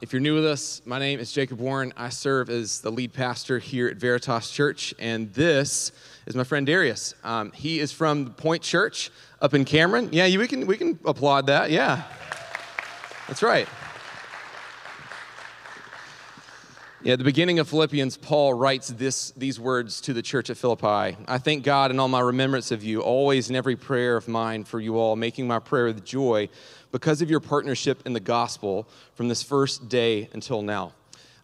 If you're new with us, my name is Jacob Warren. I serve as the lead pastor here at Veritas Church, and this is my friend Darius. Um, he is from the Point Church up in Cameron. Yeah, we can we can applaud that. Yeah, that's right. Yeah, at the beginning of Philippians, Paul writes this, these words to the church at Philippi. I thank God in all my remembrance of you, always in every prayer of mine for you all, making my prayer with joy because of your partnership in the gospel from this first day until now.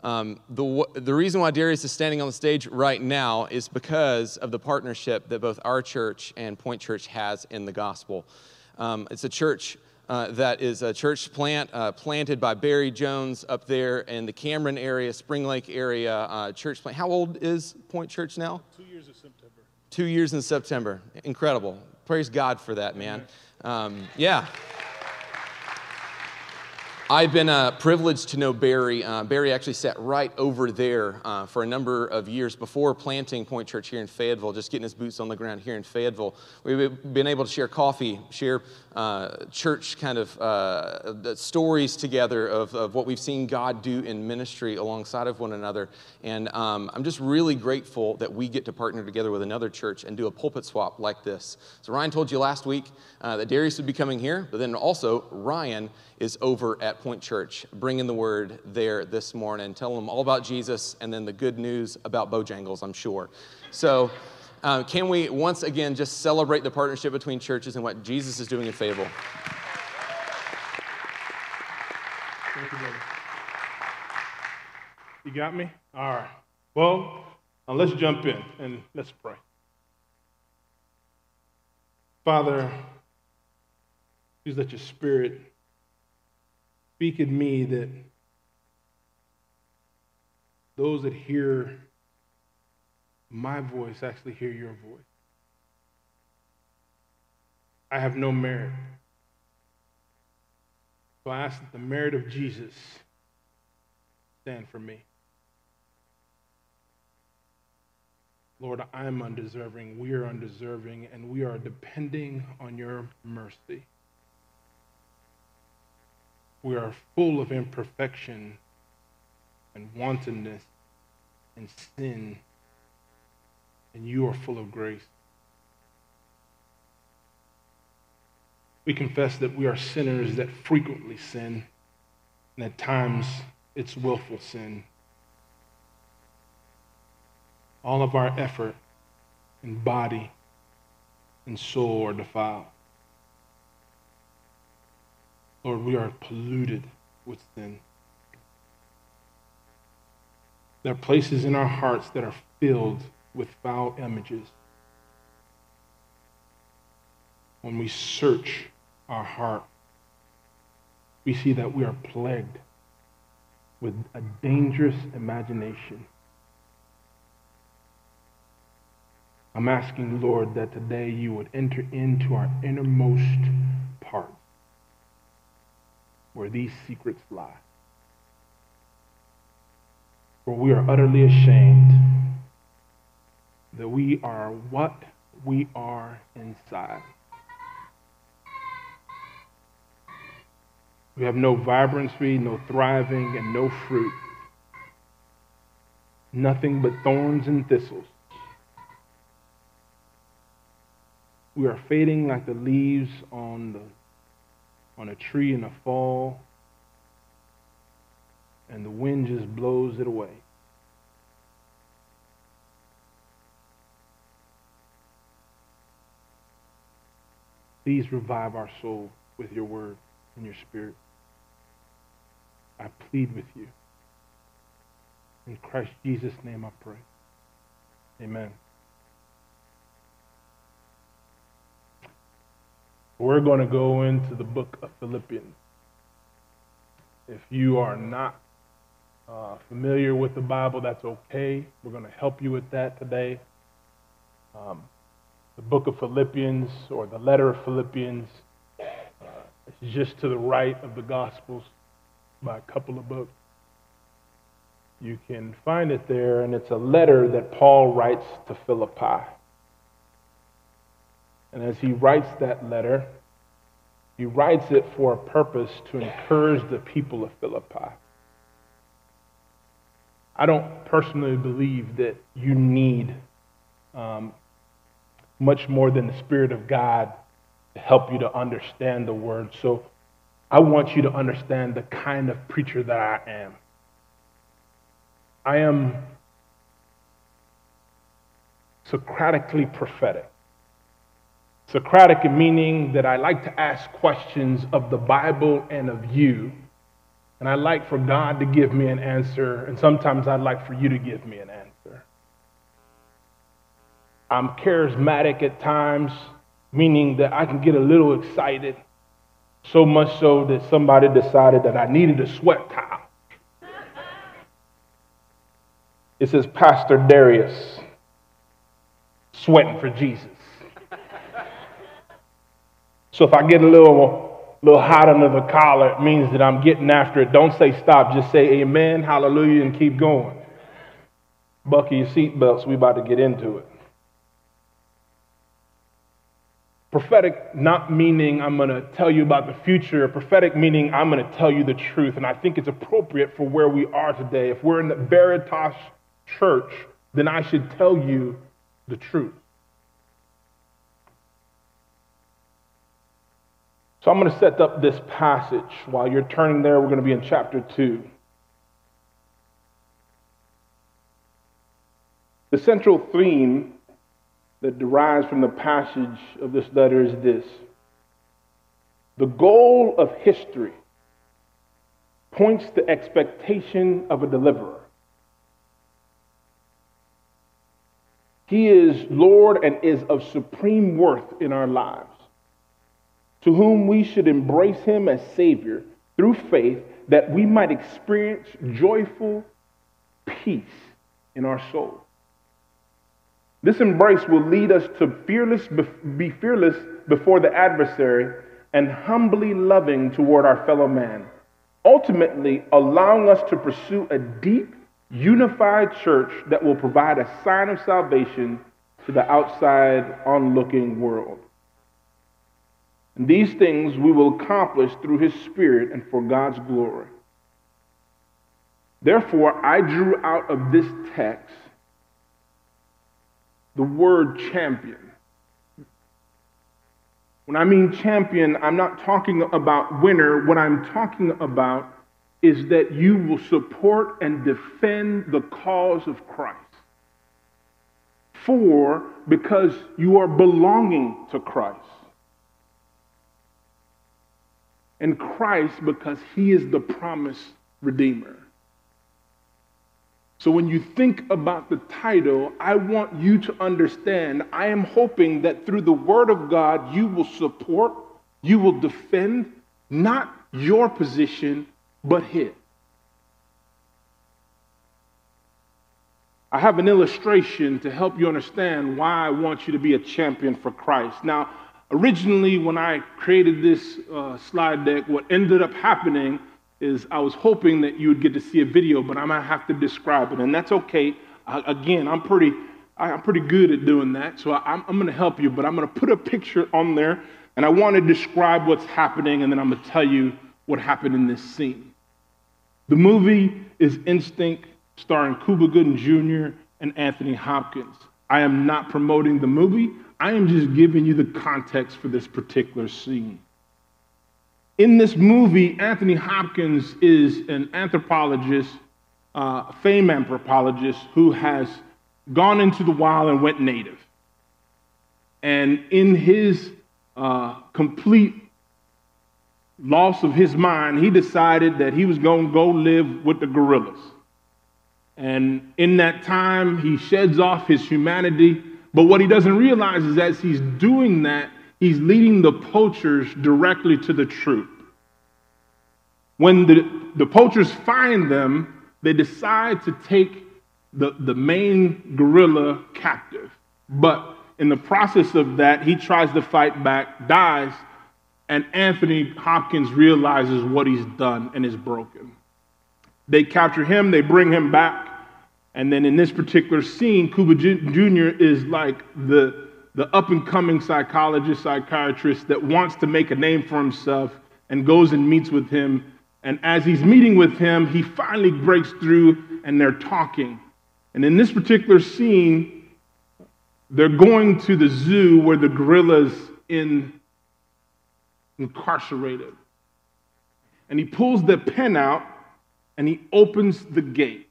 Um, the, the reason why Darius is standing on the stage right now is because of the partnership that both our church and Point Church has in the gospel. Um, it's a church uh, that is a church plant uh, planted by Barry Jones up there in the Cameron area, Spring Lake area. Uh, church plant. How old is Point Church now? Two years in September. Two years in September. Incredible. Praise God for that, man. Um, yeah. I've been uh, privileged to know Barry. Uh, Barry actually sat right over there uh, for a number of years before planting Point Church here in Fayetteville, just getting his boots on the ground here in Fayetteville. We've been able to share coffee, share uh, church kind of uh, stories together of, of what we've seen God do in ministry alongside of one another. And um, I'm just really grateful that we get to partner together with another church and do a pulpit swap like this. So, Ryan told you last week uh, that Darius would be coming here, but then also Ryan is over at Point Church, bringing the word there this morning, telling them all about Jesus and then the good news about Bojangles, I'm sure. So, uh, can we once again just celebrate the partnership between churches and what Jesus is doing in Fayetteville? Thank you, brother. You got me? All right. Well, uh, let's jump in and let's pray. Father, please let your spirit speak in me that those that hear my voice actually hear your voice. I have no merit. So I ask that the merit of Jesus stand for me. Lord, I am undeserving. We are undeserving, and we are depending on your mercy. We are full of imperfection and wantonness and sin, and you are full of grace. We confess that we are sinners that frequently sin, and at times it's willful sin. All of our effort and body and soul are defiled. Lord, we are polluted with sin. There are places in our hearts that are filled with foul images. When we search our heart, we see that we are plagued with a dangerous imagination. I'm asking, Lord, that today you would enter into our innermost where these secrets lie. For we are utterly ashamed that we are what we are inside. We have no vibrancy, no thriving, and no fruit. Nothing but thorns and thistles. We are fading like the leaves on the on a tree in the fall, and the wind just blows it away. Please revive our soul with your word and your spirit. I plead with you. In Christ Jesus' name I pray. Amen. We're going to go into the book of Philippians. If you are not uh, familiar with the Bible, that's okay. We're going to help you with that today. Um, the book of Philippians or the letter of Philippians uh, is just to the right of the Gospels by a couple of books. You can find it there, and it's a letter that Paul writes to Philippi. And as he writes that letter, he writes it for a purpose to encourage the people of Philippi. I don't personally believe that you need um, much more than the Spirit of God to help you to understand the Word. So I want you to understand the kind of preacher that I am. I am Socratically prophetic. Socratic meaning that I like to ask questions of the Bible and of you, and I like for God to give me an answer, and sometimes I'd like for you to give me an answer. I'm charismatic at times, meaning that I can get a little excited, so much so that somebody decided that I needed a sweat towel. It says Pastor Darius sweating for Jesus. So if I get a little, little hot under the collar, it means that I'm getting after it. Don't say stop, just say amen, hallelujah, and keep going. Buckle your seatbelts, we about to get into it. Prophetic not meaning I'm going to tell you about the future. Prophetic meaning I'm going to tell you the truth. And I think it's appropriate for where we are today. If we're in the Veritas church, then I should tell you the truth. So I'm going to set up this passage. While you're turning there, we're going to be in chapter 2. The central theme that derives from the passage of this letter is this The goal of history points to expectation of a deliverer. He is Lord and is of supreme worth in our lives, to whom we should embrace him as Savior through faith that we might experience joyful peace in our soul. This embrace will lead us to fearless, be fearless before the adversary and humbly loving toward our fellow man, ultimately allowing us to pursue a deep unified church that will provide a sign of salvation to the outside onlooking world. And these things we will accomplish through his Spirit and for God's glory. Therefore, I drew out of this text the word champion. When I mean champion, I'm not talking about winner. What I'm talking about is that you will support and defend the cause of Christ. For, because you are belonging to Christ. And Christ, because he is the promised Redeemer. So when you think about the title, I want you to understand I am hoping that through the Word of God, you will support, you will defend not your position, but his. I have an illustration to help you understand why I want you to be a champion for Christ. Now, originally, when I created this uh, slide deck, what ended up happening is I was hoping that you would get to see a video, but I might have to describe it, and that's okay. I, again, I'm pretty, I'm pretty good at doing that, so I, I'm, I'm going to help you, but I'm to put a picture on there, and I want to describe what's happening, and then I'm to tell you what happened in this scene. The movie is Instinct, starring Cuba Gooding Jr. and Anthony Hopkins. I am not promoting the movie, I am just giving you the context for this particular scene. In this movie, Anthony Hopkins is an anthropologist, uh, fame anthropologist, who has gone into the wild and went native. And in his uh, complete loss of his mind, he decided that he was going to go live with the gorillas. And in that time, he sheds off his humanity. But what he doesn't realize is as he's doing that, he's leading the poachers directly to the truth. When the, the poachers find them, they decide to take the, the main gorilla captive. But in the process of that, he tries to fight back, dies, and Anthony Hopkins realizes what he's done and is broken. They capture him, they bring him back, and then in this particular scene, Cuba Jr. is like the, the up and coming psychologist, psychiatrist that wants to make a name for himself and goes and meets with him and as he's meeting with him, he finally breaks through and they're talking. And in this particular scene, they're going to the zoo where the gorilla's in incarcerated. And he pulls the pen out and he opens the gate.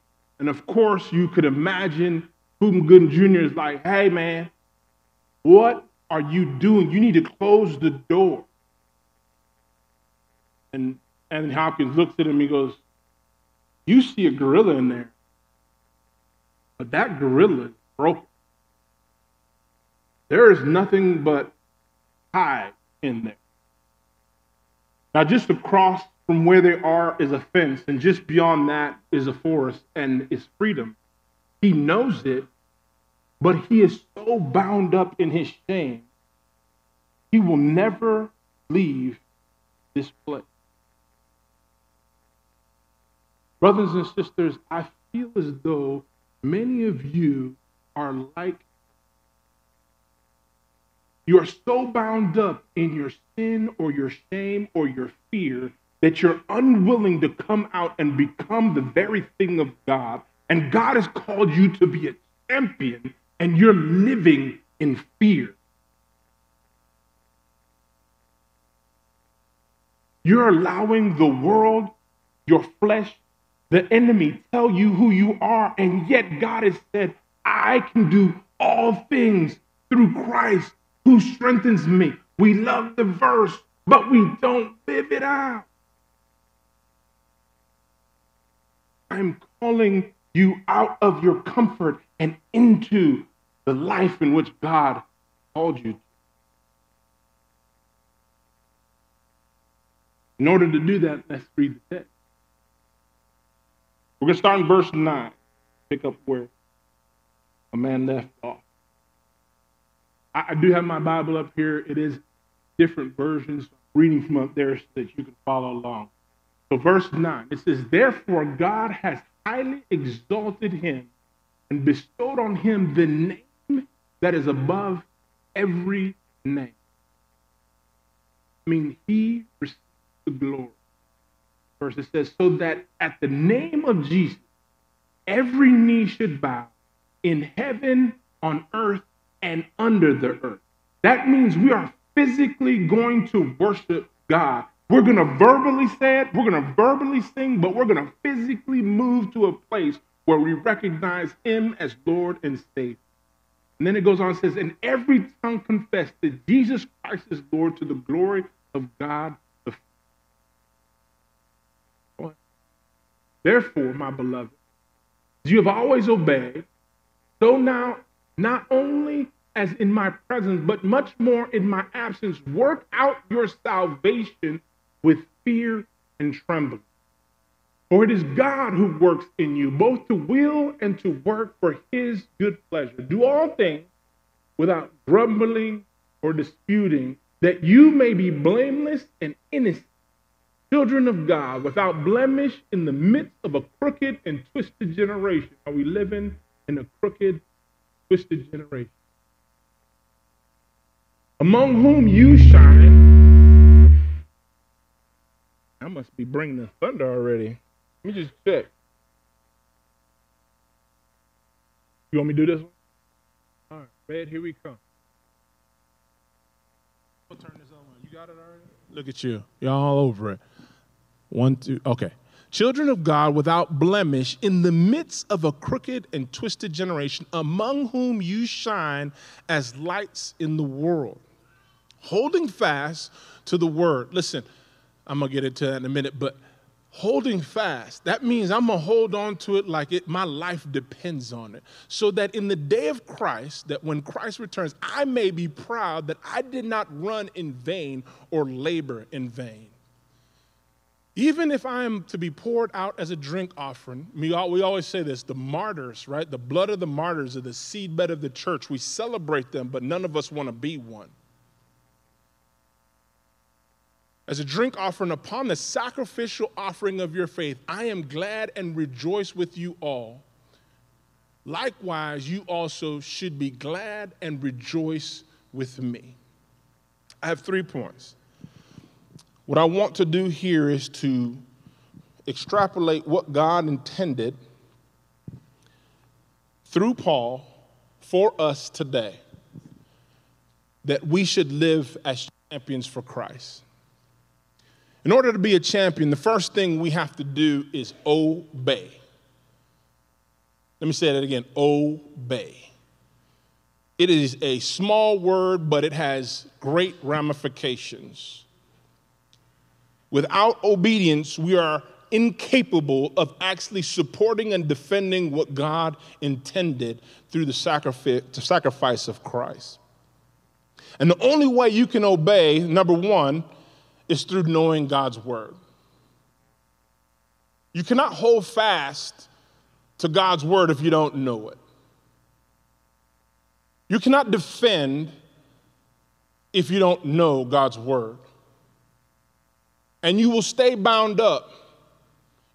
And of course, you could imagine Putin Gooding Jr. is like, hey man, what are you doing? You need to close the door. And Anthony Hopkins looks at him and he goes, You see a gorilla in there, but that gorilla is broken. There is nothing but hide in there. Now, just across from where they are is a fence, and just beyond that is a forest and is freedom. He knows it, but he is so bound up in his shame, he will never leave this place. Brothers and sisters, I feel as though many of you are like you are so bound up in your sin or your shame or your fear that you're unwilling to come out and become the very thing of God. And God has called you to be a champion, and you're living in fear. You're allowing the world, your flesh, the enemy tell you who you are, and yet God has said, I can do all things through Christ who strengthens me. We love the verse, but we don't live it out. I'm calling you out of your comfort and into the life in which God called you. In order to do that, let's read the text. We're going to start in verse 9, pick up where a man left off. I, I do have my Bible up here. It is different versions, reading from up there so that you can follow along. So, verse 9, it says, Therefore, God has highly exalted him and bestowed on him the name that is above every name. I mean, he received the glory. Verse it says, So that at the name of Jesus, every knee should bow in heaven, on earth, and under the earth. That means we are physically going to worship God we're going to verbally say it, we're going to verbally sing, but we're going to physically move to a place where we recognize Him as Lord and Savior. And then it goes on and says, And every tongue confess that Jesus Christ is Lord to the glory of God the Father. Therefore, my beloved, you have always obeyed, so now, not only as in my presence, but much more in my absence, work out your salvation with fear and trembling. For it is God who works in you, both to will and to work for his good pleasure. Do all things without grumbling or disputing, that you may be blameless and innocent, children of God, without blemish in the midst of a crooked and twisted generation. Are we living in a crooked, twisted generation? Among whom you shine I must be bringing the thunder already. Let me just check. You want me to do this one? All right, red, here we come. We'll turn this on. You got it already? Look at you. Y'all all over it. One, two, okay. Children of God without blemish in the midst of a crooked and twisted generation, among whom you shine as lights in the world, holding fast to the word. Listen, I'm gonna get into that in a minute, but holding fast that means i'm gonna hold on to it like it my life depends on it. So that in the day of christ that when christ returns i may be proud that i did not run in vain or labor in vain. Even if i am to be poured out as a drink offering we always say this the martyrs right? The blood of the martyrs are the seedbed of the church. We celebrate them but none of us want to be one as a drink offering upon the sacrificial offering of your faith, I am glad and rejoice with you all. Likewise, you also should be glad and rejoice with me. I have three points. What I want to do here is to extrapolate what God intended through Paul for us today that we should live as champions for Christ. In order to be a champion, the first thing we have to do is obey. Let me say that again obey. It is a small word, but it has great ramifications. Without obedience, we are incapable of actually supporting and defending what God intended through the sacrifice of Christ. And the only way you can obey, number one, is through knowing God's word. You cannot hold fast to God's word if you don't know it. You cannot defend if you don't know God's word. And you will stay bound up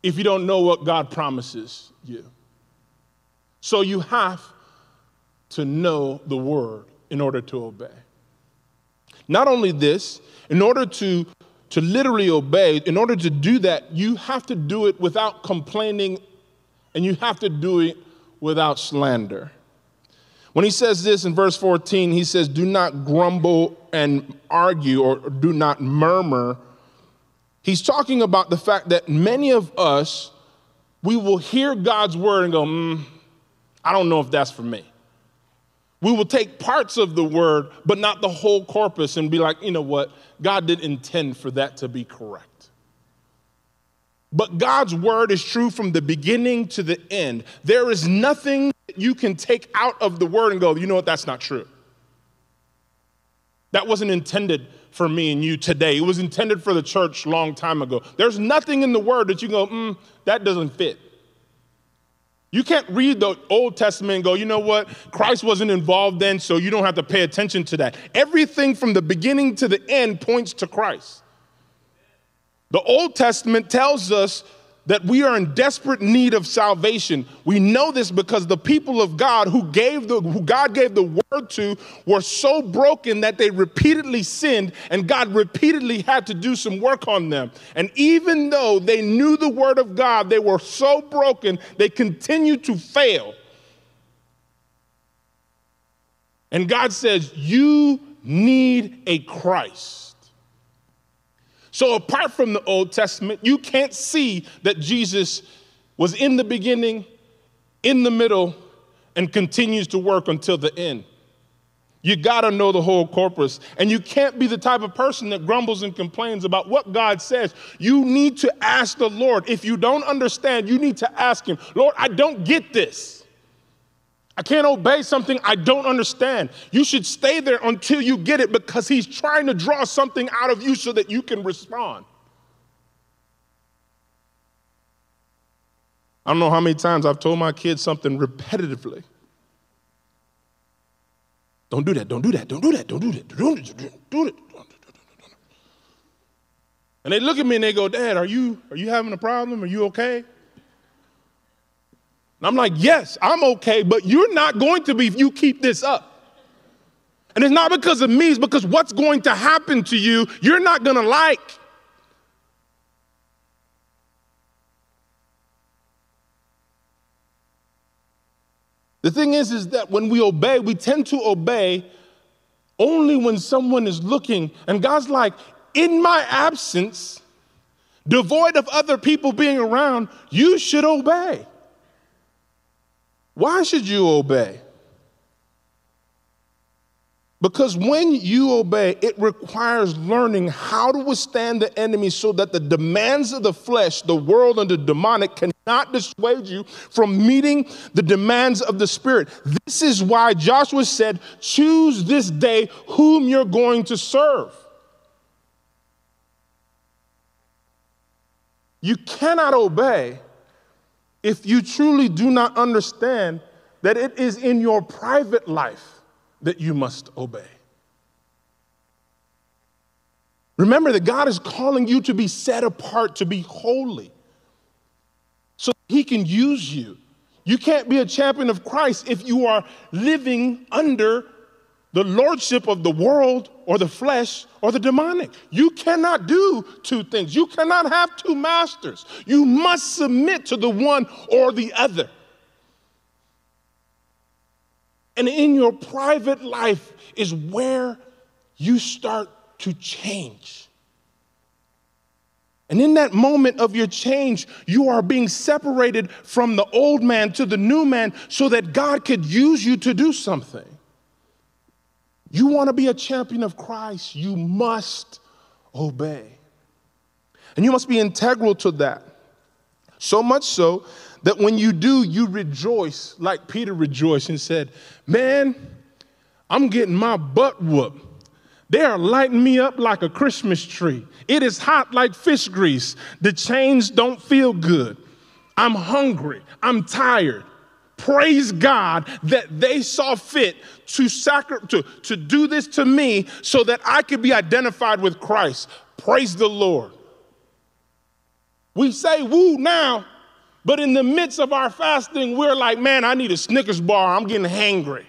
if you don't know what God promises you. So you have to know the word in order to obey. Not only this, in order to, to literally obey, in order to do that, you have to do it without complaining and you have to do it without slander. When he says this in verse 14, he says, Do not grumble and argue or do not murmur. He's talking about the fact that many of us, we will hear God's word and go, mm, I don't know if that's for me. We will take parts of the word, but not the whole corpus, and be like, you know what? God didn't intend for that to be correct. But God's word is true from the beginning to the end. There is nothing that you can take out of the word and go, you know what? That's not true. That wasn't intended for me and you today. It was intended for the church long time ago. There's nothing in the word that you go, mm, that doesn't fit. You can't read the Old Testament and go, you know what? Christ wasn't involved then, so you don't have to pay attention to that. Everything from the beginning to the end points to Christ. The Old Testament tells us that we are in desperate need of salvation. We know this because the people of God who gave the who God gave the word to were so broken that they repeatedly sinned and God repeatedly had to do some work on them. And even though they knew the word of God, they were so broken, they continued to fail. And God says, "You need a Christ." So, apart from the Old Testament, you can't see that Jesus was in the beginning, in the middle, and continues to work until the end. You gotta know the whole corpus. And you can't be the type of person that grumbles and complains about what God says. You need to ask the Lord. If you don't understand, you need to ask Him, Lord, I don't get this. I can't obey something I don't understand. You should stay there until you get it because he's trying to draw something out of you so that you can respond. I don't know how many times I've told my kids something repetitively. Don't do that, don't do that, don't do that, don't do that, don't do that, it. And they look at me and they go, Dad, are you, are you having a problem? Are you okay? And I'm like, yes, I'm okay, but you're not going to be if you keep this up. And it's not because of me, it's because what's going to happen to you, you're not going to like. The thing is, is that when we obey, we tend to obey only when someone is looking. And God's like, in my absence, devoid of other people being around, you should obey. Why should you obey? Because when you obey, it requires learning how to withstand the enemy so that the demands of the flesh, the world, and the demonic cannot dissuade you from meeting the demands of the spirit. This is why Joshua said, Choose this day whom you're going to serve. You cannot obey if you truly do not understand that it is in your private life that you must obey. Remember that God is calling you to be set apart, to be holy, so He can use you. You can't be a champion of Christ if you are living under the lordship of the world or the flesh or the demonic. You cannot do two things. You cannot have two masters. You must submit to the one or the other. And in your private life is where you start to change. And in that moment of your change, you are being separated from the old man to the new man so that God could use you to do something. You want to be a champion of Christ, you must obey. And you must be integral to that. So much so that when you do, you rejoice like Peter rejoiced and said, Man, I'm getting my butt whooped. They are lighting me up like a Christmas tree. It is hot like fish grease. The chains don't feel good. I'm hungry. I'm tired. Praise God that they saw fit to, sacri- to, to do this to me so that I could be identified with Christ. Praise the Lord. We say woo now, but in the midst of our fasting, we're like, man, I need a Snickers bar. I'm getting hangry.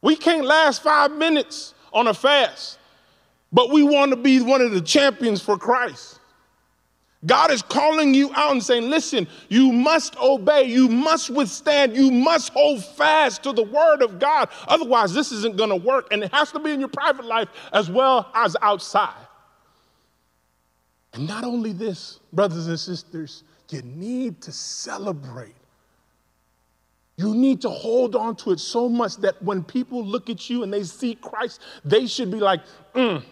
We can't last five minutes on a fast, but we want to be one of the champions for Christ. God is calling you out and saying, listen, you must obey, you must withstand, you must hold fast to the word of God. Otherwise, this isn't going to work. And it has to be in your private life as well as outside. And not only this, brothers and sisters, you need to celebrate. You need to hold on to it so much that when people look at you and they see Christ, they should be like, mm,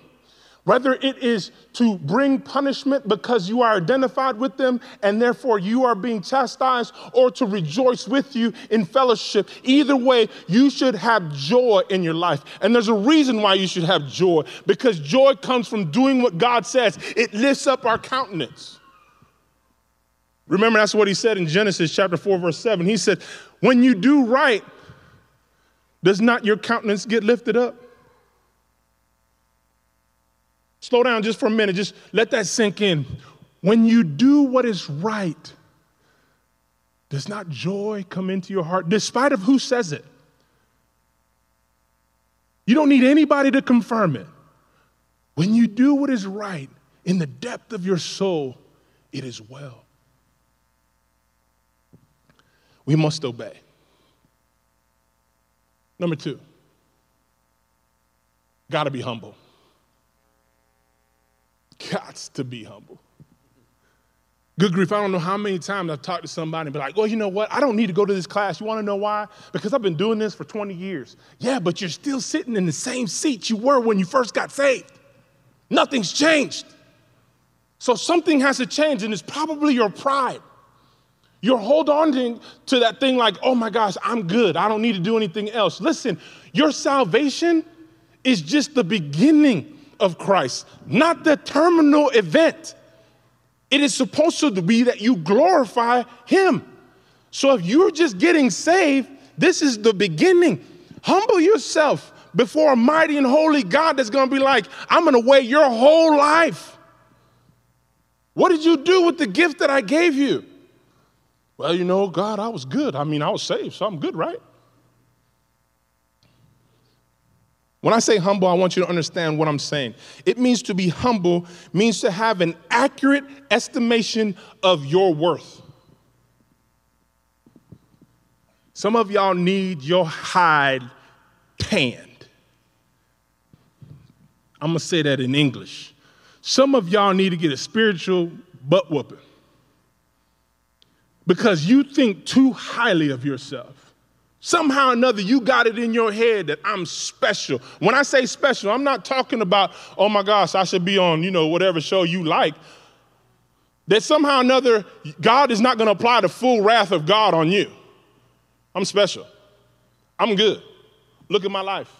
whether it is to bring punishment because you are identified with them and therefore you are being chastised, or to rejoice with you in fellowship, either way, you should have joy in your life. And there's a reason why you should have joy because joy comes from doing what God says, it lifts up our countenance. Remember, that's what he said in Genesis chapter 4, verse 7. He said, When you do right, does not your countenance get lifted up? Slow down just for a minute. Just let that sink in. When you do what is right, does not joy come into your heart, despite of who says it? You don't need anybody to confirm it. When you do what is right in the depth of your soul, it is well. We must obey. Number two, gotta be humble got to be humble. Good grief, I don't know how many times I've talked to somebody and be like, well, you know what? I don't need to go to this class. You want to know why? Because I've been doing this for 20 years. Yeah, but you're still sitting in the same seat you were when you first got saved. Nothing's changed. So something has to change, and it's probably your pride. You're holding on to that thing like, oh my gosh, I'm good. I don't need to do anything else. Listen, your salvation is just the beginning of Christ, not the terminal event. It is supposed to be that you glorify Him. So if you're just getting saved, this is the beginning. Humble yourself before a mighty and holy God that's gonna be like, I'm gonna weigh your whole life. What did you do with the gift that I gave you? Well, you know, God, I was good. I mean, I was saved, so I'm good, right? When I say humble, I want you to understand what I'm saying. It means to be humble, means to have an accurate estimation of your worth. Some of y'all need your hide tanned. I'm gonna say that in English. Some of y'all need to get a spiritual butt whooping because you think too highly of yourself. Somehow or another, you got it in your head that I'm special. When I say special, I'm not talking about, oh my gosh, I should be on, you know, whatever show you like. That somehow or another, God is not going to apply the full wrath of God on you. I'm special. I'm good. Look at my life.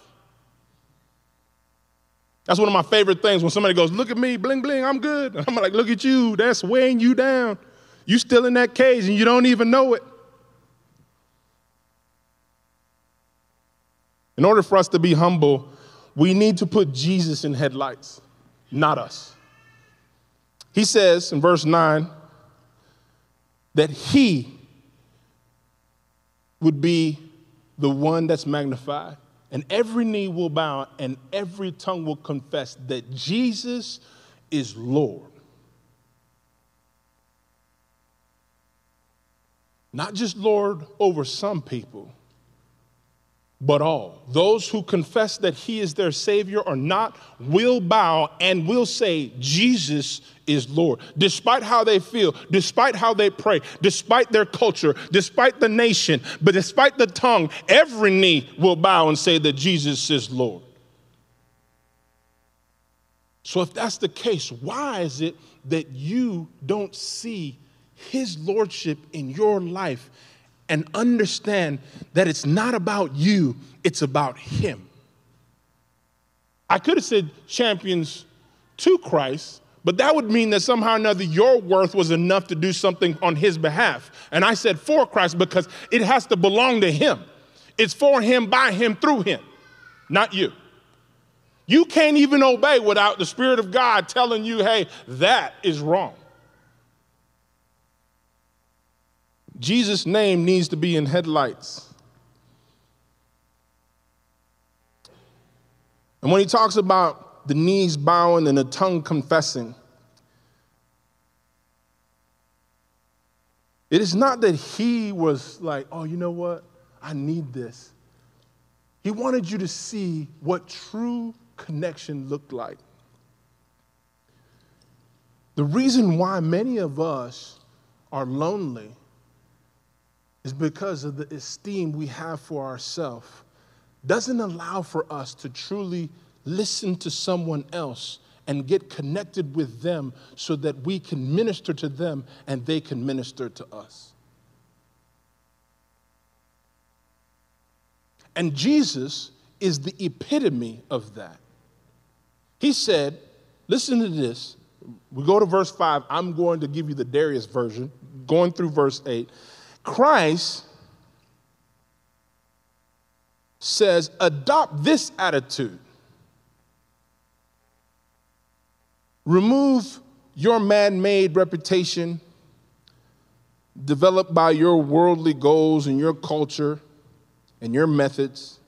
That's one of my favorite things when somebody goes, Look at me, bling, bling, I'm good. I'm like, Look at you, that's weighing you down. You still in that cage and you don't even know it. In order for us to be humble, we need to put Jesus in headlights, not us. He says in verse 9 that he would be the one that's magnified, and every knee will bow, and every tongue will confess that Jesus is Lord. Not just Lord over some people, but all. Those who confess that he is their Savior or not will bow and will say, Jesus is Lord. Despite how they feel, despite how they pray, despite their culture, despite the nation, but despite the tongue, every knee will bow and say that Jesus is Lord. So, if that's the case, why is it that you don't see his lordship in your life and understand that it's not about you, it's about Him. I could have said champions to Christ, but that would mean that somehow or another your worth was enough to do something on His behalf. And I said for Christ because it has to belong to Him. It's for Him, by Him, through Him, not you. You can't even obey without the Spirit of God telling you, hey, that is wrong. Jesus' name needs to be in headlights. And when he talks about the knees bowing and the tongue confessing, it is not that he was like, oh, you know what? I need this. He wanted you to see what true connection looked like. The reason why many of us are lonely is because of the esteem we have for ourselves doesn't allow for us to truly listen to someone else and get connected with them so that we can minister to them and they can minister to us. And Jesus is the epitome of that. He said, listen to this. We go to verse 5. I'm going to give you the Darius version, going through verse 8. Christ says, adopt this attitude. Remove your man made reputation developed by your worldly goals and your culture and your methods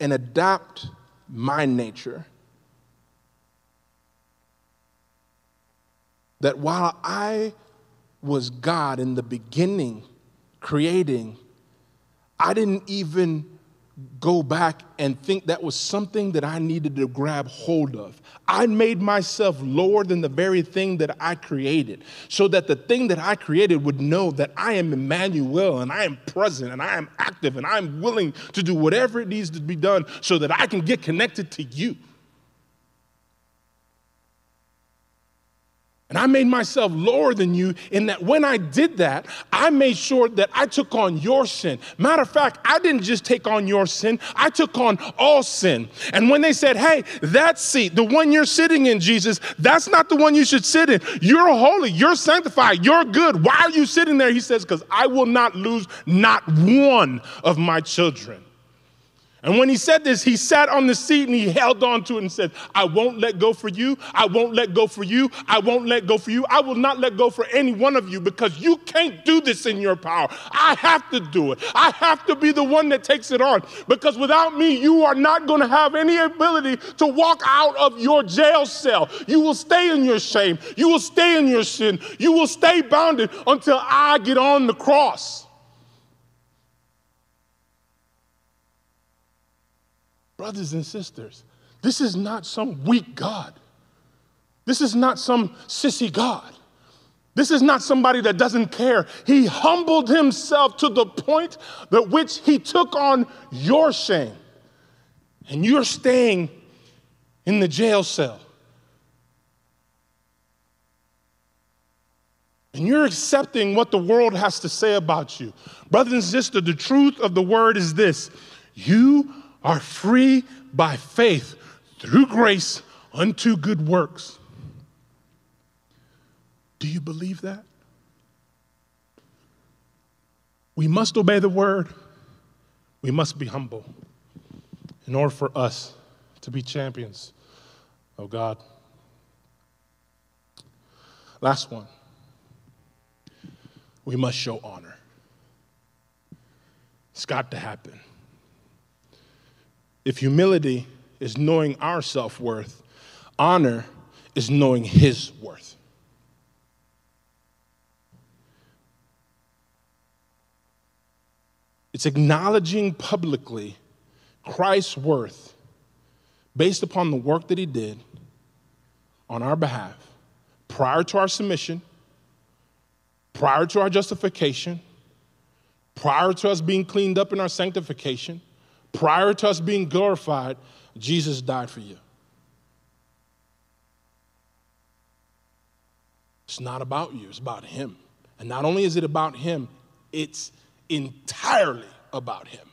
and adopt my nature. That while I was God in the beginning, creating, I didn't even go back and think that was something that I needed to grab hold of. I made myself lower than the very thing that I created so that the thing that I created would know that I am Emmanuel and I am present and I am active and I'm willing to do whatever it needs to be done so that I can get connected to you. And I made myself lower than you in that when I did that, I made sure that I took on your sin. Matter of fact, I didn't just take on your sin, I took on all sin. And when they said, hey, that seat, the one you're sitting in, Jesus, that's not the one you should sit in. You're holy, you're sanctified, you're good. Why are you sitting there? He says, because I will not lose not one of my children. And when he said this, he sat on the seat and he held on to it and said, I won't let go for you. I won't let go for you. I won't let go for you. I will not let go for any one of you because you can't do this in your power. I have to do it. I have to be the one that takes it on because without me, you are not going to have any ability to walk out of your jail cell. You will stay in your shame. You will stay in your sin. You will stay bounded until I get on the cross. Brothers and sisters, this is not some weak God. This is not some sissy God. This is not somebody that doesn't care. He humbled himself to the point that which he took on your shame. And you're staying in the jail cell. And you're accepting what the world has to say about you. Brothers and sisters, the truth of the word is this you are free by faith through grace unto good works. Do you believe that? We must obey the word. We must be humble in order for us to be champions of God. Last one. We must show honor. It's got to happen. If humility is knowing our self worth, honor is knowing his worth. It's acknowledging publicly Christ's worth based upon the work that he did on our behalf prior to our submission, prior to our justification, prior to us being cleaned up in our sanctification, prior to us being glorified, Jesus died for you. It's not about you, it's about Him. And not only is it about Him, it's entirely about Him.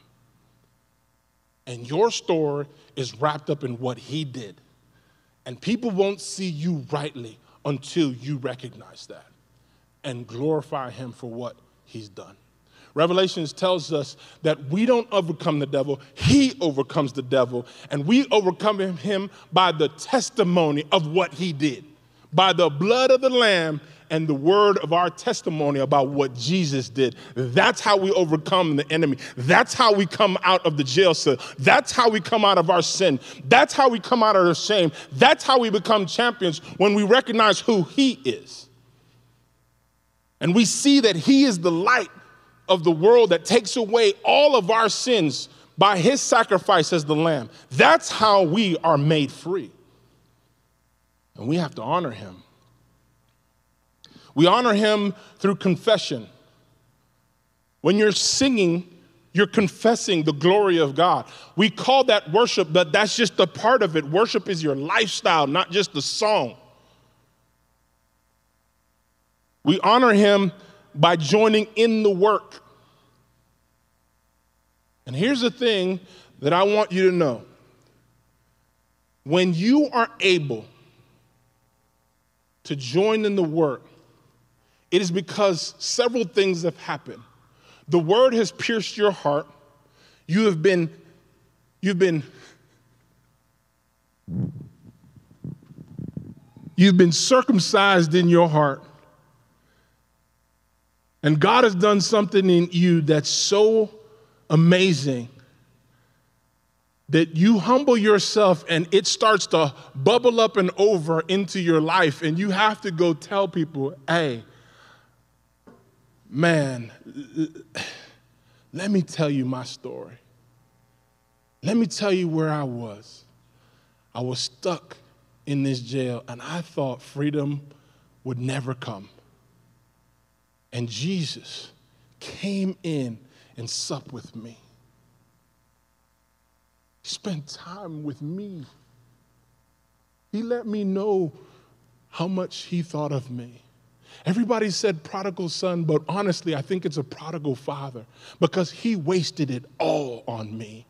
And your story is wrapped up in what He did. And people won't see you rightly until you recognize that and glorify Him for what He's done. Revelations tells us that we don't overcome the devil, he overcomes the devil, and we overcome him by the testimony of what he did, by the blood of the Lamb and the word of our testimony about what Jesus did. That's how we overcome the enemy. That's how we come out of the jail cell. That's how we come out of our sin. That's how we come out of our shame. That's how we become champions when we recognize who he is. And we see that he is the light of the world that takes away all of our sins by his sacrifice as the lamb. That's how we are made free. And we have to honor him. We honor him through confession. When you're singing, you're confessing the glory of God. We call that worship, but that's just a part of it. Worship is your lifestyle, not just the song. We honor him by joining in the work. And here's the thing that I want you to know when you are able to join in the work, it is because several things have happened. The word has pierced your heart. You have been, you've been, you've been circumcised in your heart. And God has done something in you that's so amazing that you humble yourself and it starts to bubble up and over into your life, and you have to go tell people, hey, man, let me tell you my story. Let me tell you where I was. I was stuck in this jail, and I thought freedom would never come. And Jesus came in and sup with me. He spent time with me. He let me know how much he thought of me. Everybody said prodigal son, but honestly, I think it's a prodigal father because he wasted it all on me.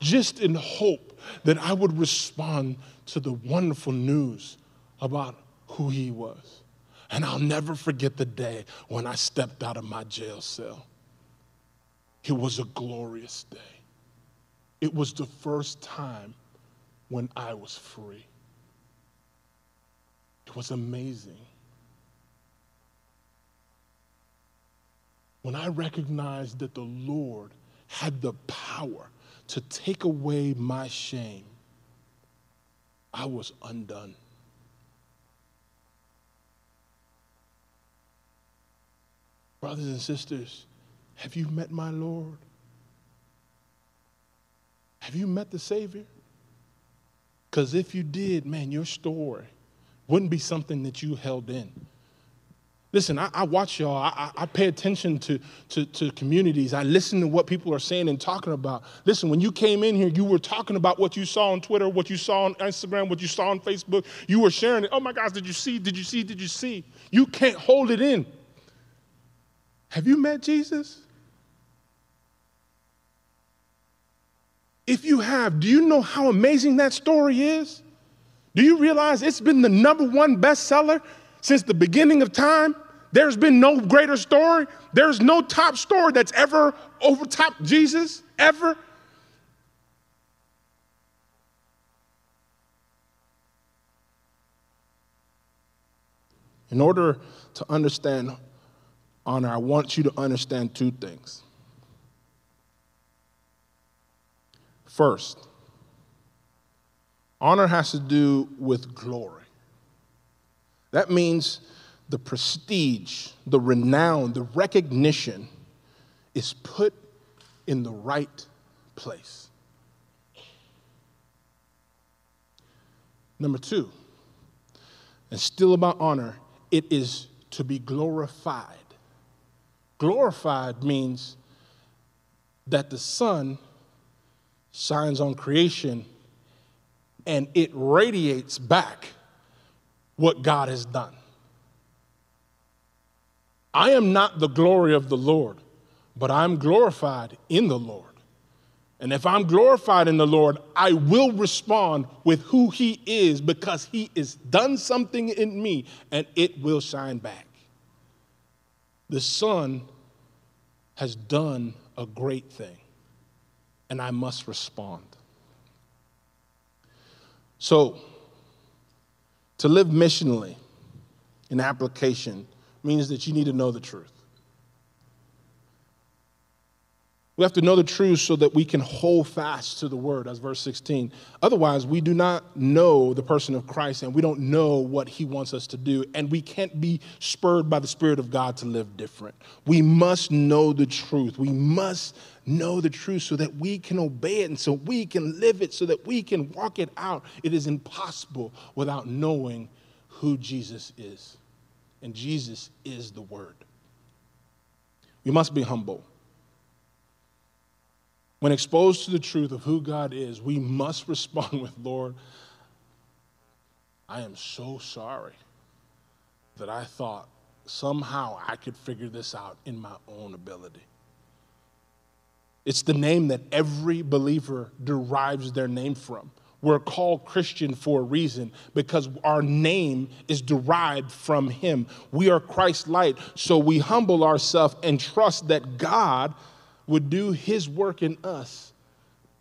Just in hope that I would respond to the wonderful news about who he was. And I'll never forget the day when I stepped out of my jail cell. It was a glorious day. It was the first time when I was free. It was amazing. When I recognized that the Lord had the power to take away my shame, I was undone. Brothers and sisters, have you met my Lord? Have you met the Savior? Because if you did, man, your story wouldn't be something that you held in. Listen, I, I watch y'all. I, I, pay attention to, to, to communities. I listen to what people are saying and talking about. Listen, when you came in here, you were talking about what you saw on Twitter, what you saw on Instagram, what you saw on Facebook. You were sharing it. Oh my gosh, did you see? Did you see? Did you see? You can't hold it in. Have you met Jesus? If you have, do you know how amazing that story is? Do you realize it's been the number one bestseller since the beginning of time? There's been no greater story. There's no top story that's ever overtopped Jesus, ever. In order to understand honor, I want you to understand two things. First, honor has to do with glory. That means the prestige, the renown, the recognition is put in the right place. Number two, and still about honor, it is to be glorified. Glorified means that the sun shines on creation and it radiates back what God has done. I am not the glory of the Lord, but I'm glorified in the Lord. And if I'm glorified in the Lord, I will respond with who He is because He has done something in me and it will shine back. The Son has done a great thing, and I must respond. So, to live missionally in application means that you need to know the truth. We have to know the truth so that we can hold fast to the word, as verse 16. Otherwise, we do not know the person of Christ and we don't know what he wants us to do, and we can't be spurred by the Spirit of God to live different. We must know the truth. We must know the truth so that we can obey it and so we can live it, so that we can walk it out. It is impossible without knowing who Jesus is. And Jesus is the Word. We must be humble. When exposed to the truth of who God is, we must respond with, Lord, I am so sorry that I thought somehow I could figure this out in my own ability. It's the name that every believer derives their name from. We're called Christian for a reason because our name is derived from Him. We are Christ's light, so we humble ourselves and trust that God would do his work in us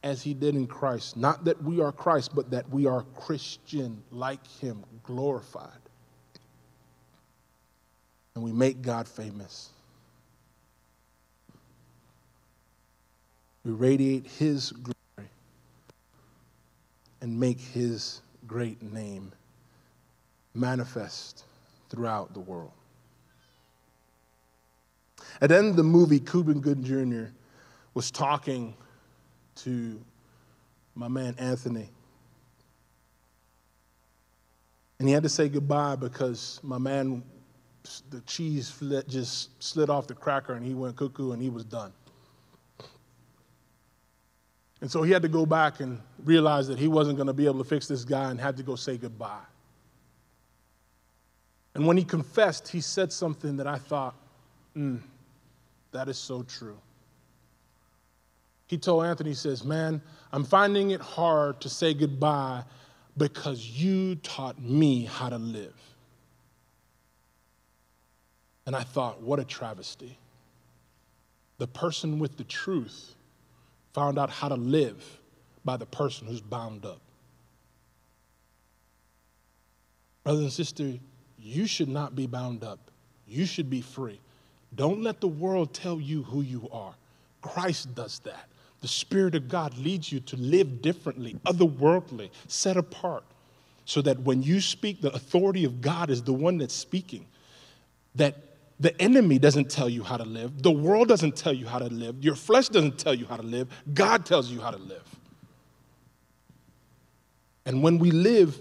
as he did in Christ. Not that we are Christ, but that we are Christian like him, glorified. And we make God famous. We radiate his glory and make his great name manifest throughout the world. At the end of the movie, Cuba Gooding Jr. was talking to my man Anthony. And he had to say goodbye because my man, the cheese just slid off the cracker and he went cuckoo and he was done. And so he had to go back and realize that he wasn't going to be able to fix this guy and had to go say goodbye. And when he confessed, he said something that I thought, hmm. That is so true. He told Anthony, he says, Man, I'm finding it hard to say goodbye because you taught me how to live. And I thought, what a travesty. The person with the truth found out how to live by the person who's bound up. Brothers and sisters, you should not be bound up. You should be free. Don't let the world tell you who you are. Christ does that. The Spirit of God leads you to live differently, otherworldly, set apart, so that when you speak, the authority of God is the one that's speaking. That the enemy doesn't tell you how to live, the world doesn't tell you how to live, your flesh doesn't tell you how to live, God tells you how to live. And when we live,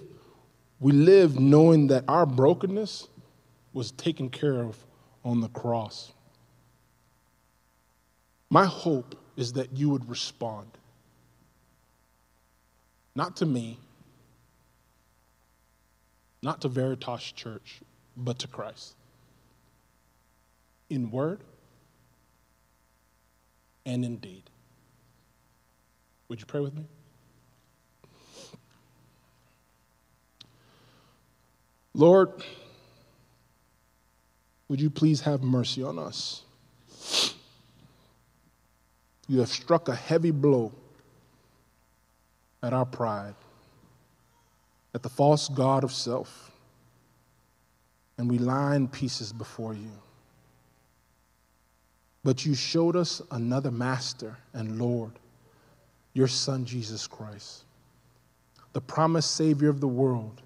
we live knowing that our brokenness was taken care of on the cross. My hope is that you would respond. Not to me, not to Veritas Church, but to Christ. In word and in deed. Would you pray with me? Lord, would you please have mercy on us? You have struck a heavy blow at our pride, at the false God of self, and we lie in pieces before you. But you showed us another master and Lord your Son, Jesus Christ, the promised Savior of the world.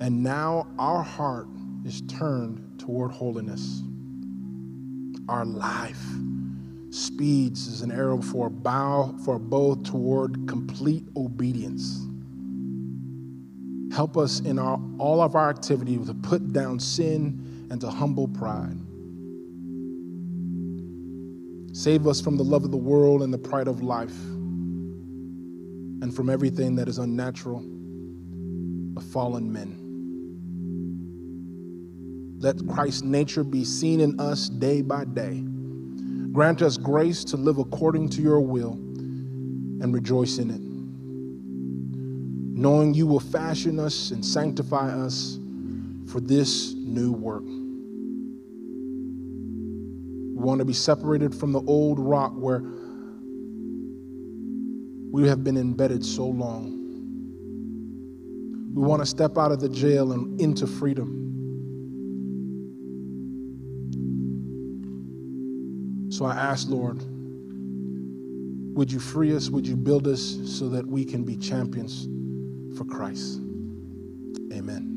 And now our heart is turned toward holiness. Our life speeds as an arrow for a bow for bow toward complete obedience. Help us in our, all of our activity to put down sin and to humble pride. Save us from the love of the world and the pride of life, and from everything that is unnatural of fallen men. Let Christ's nature be seen in us day by day. Grant us grace to live according to your will and rejoice in it. Knowing you will fashion us and sanctify us for this new work. We want to be separated from the old rock where we have been embedded so long. We want to step out of the jail and into freedom. So I ask, Lord, would you free us? Would you build us so that we can be champions for Christ? Amen.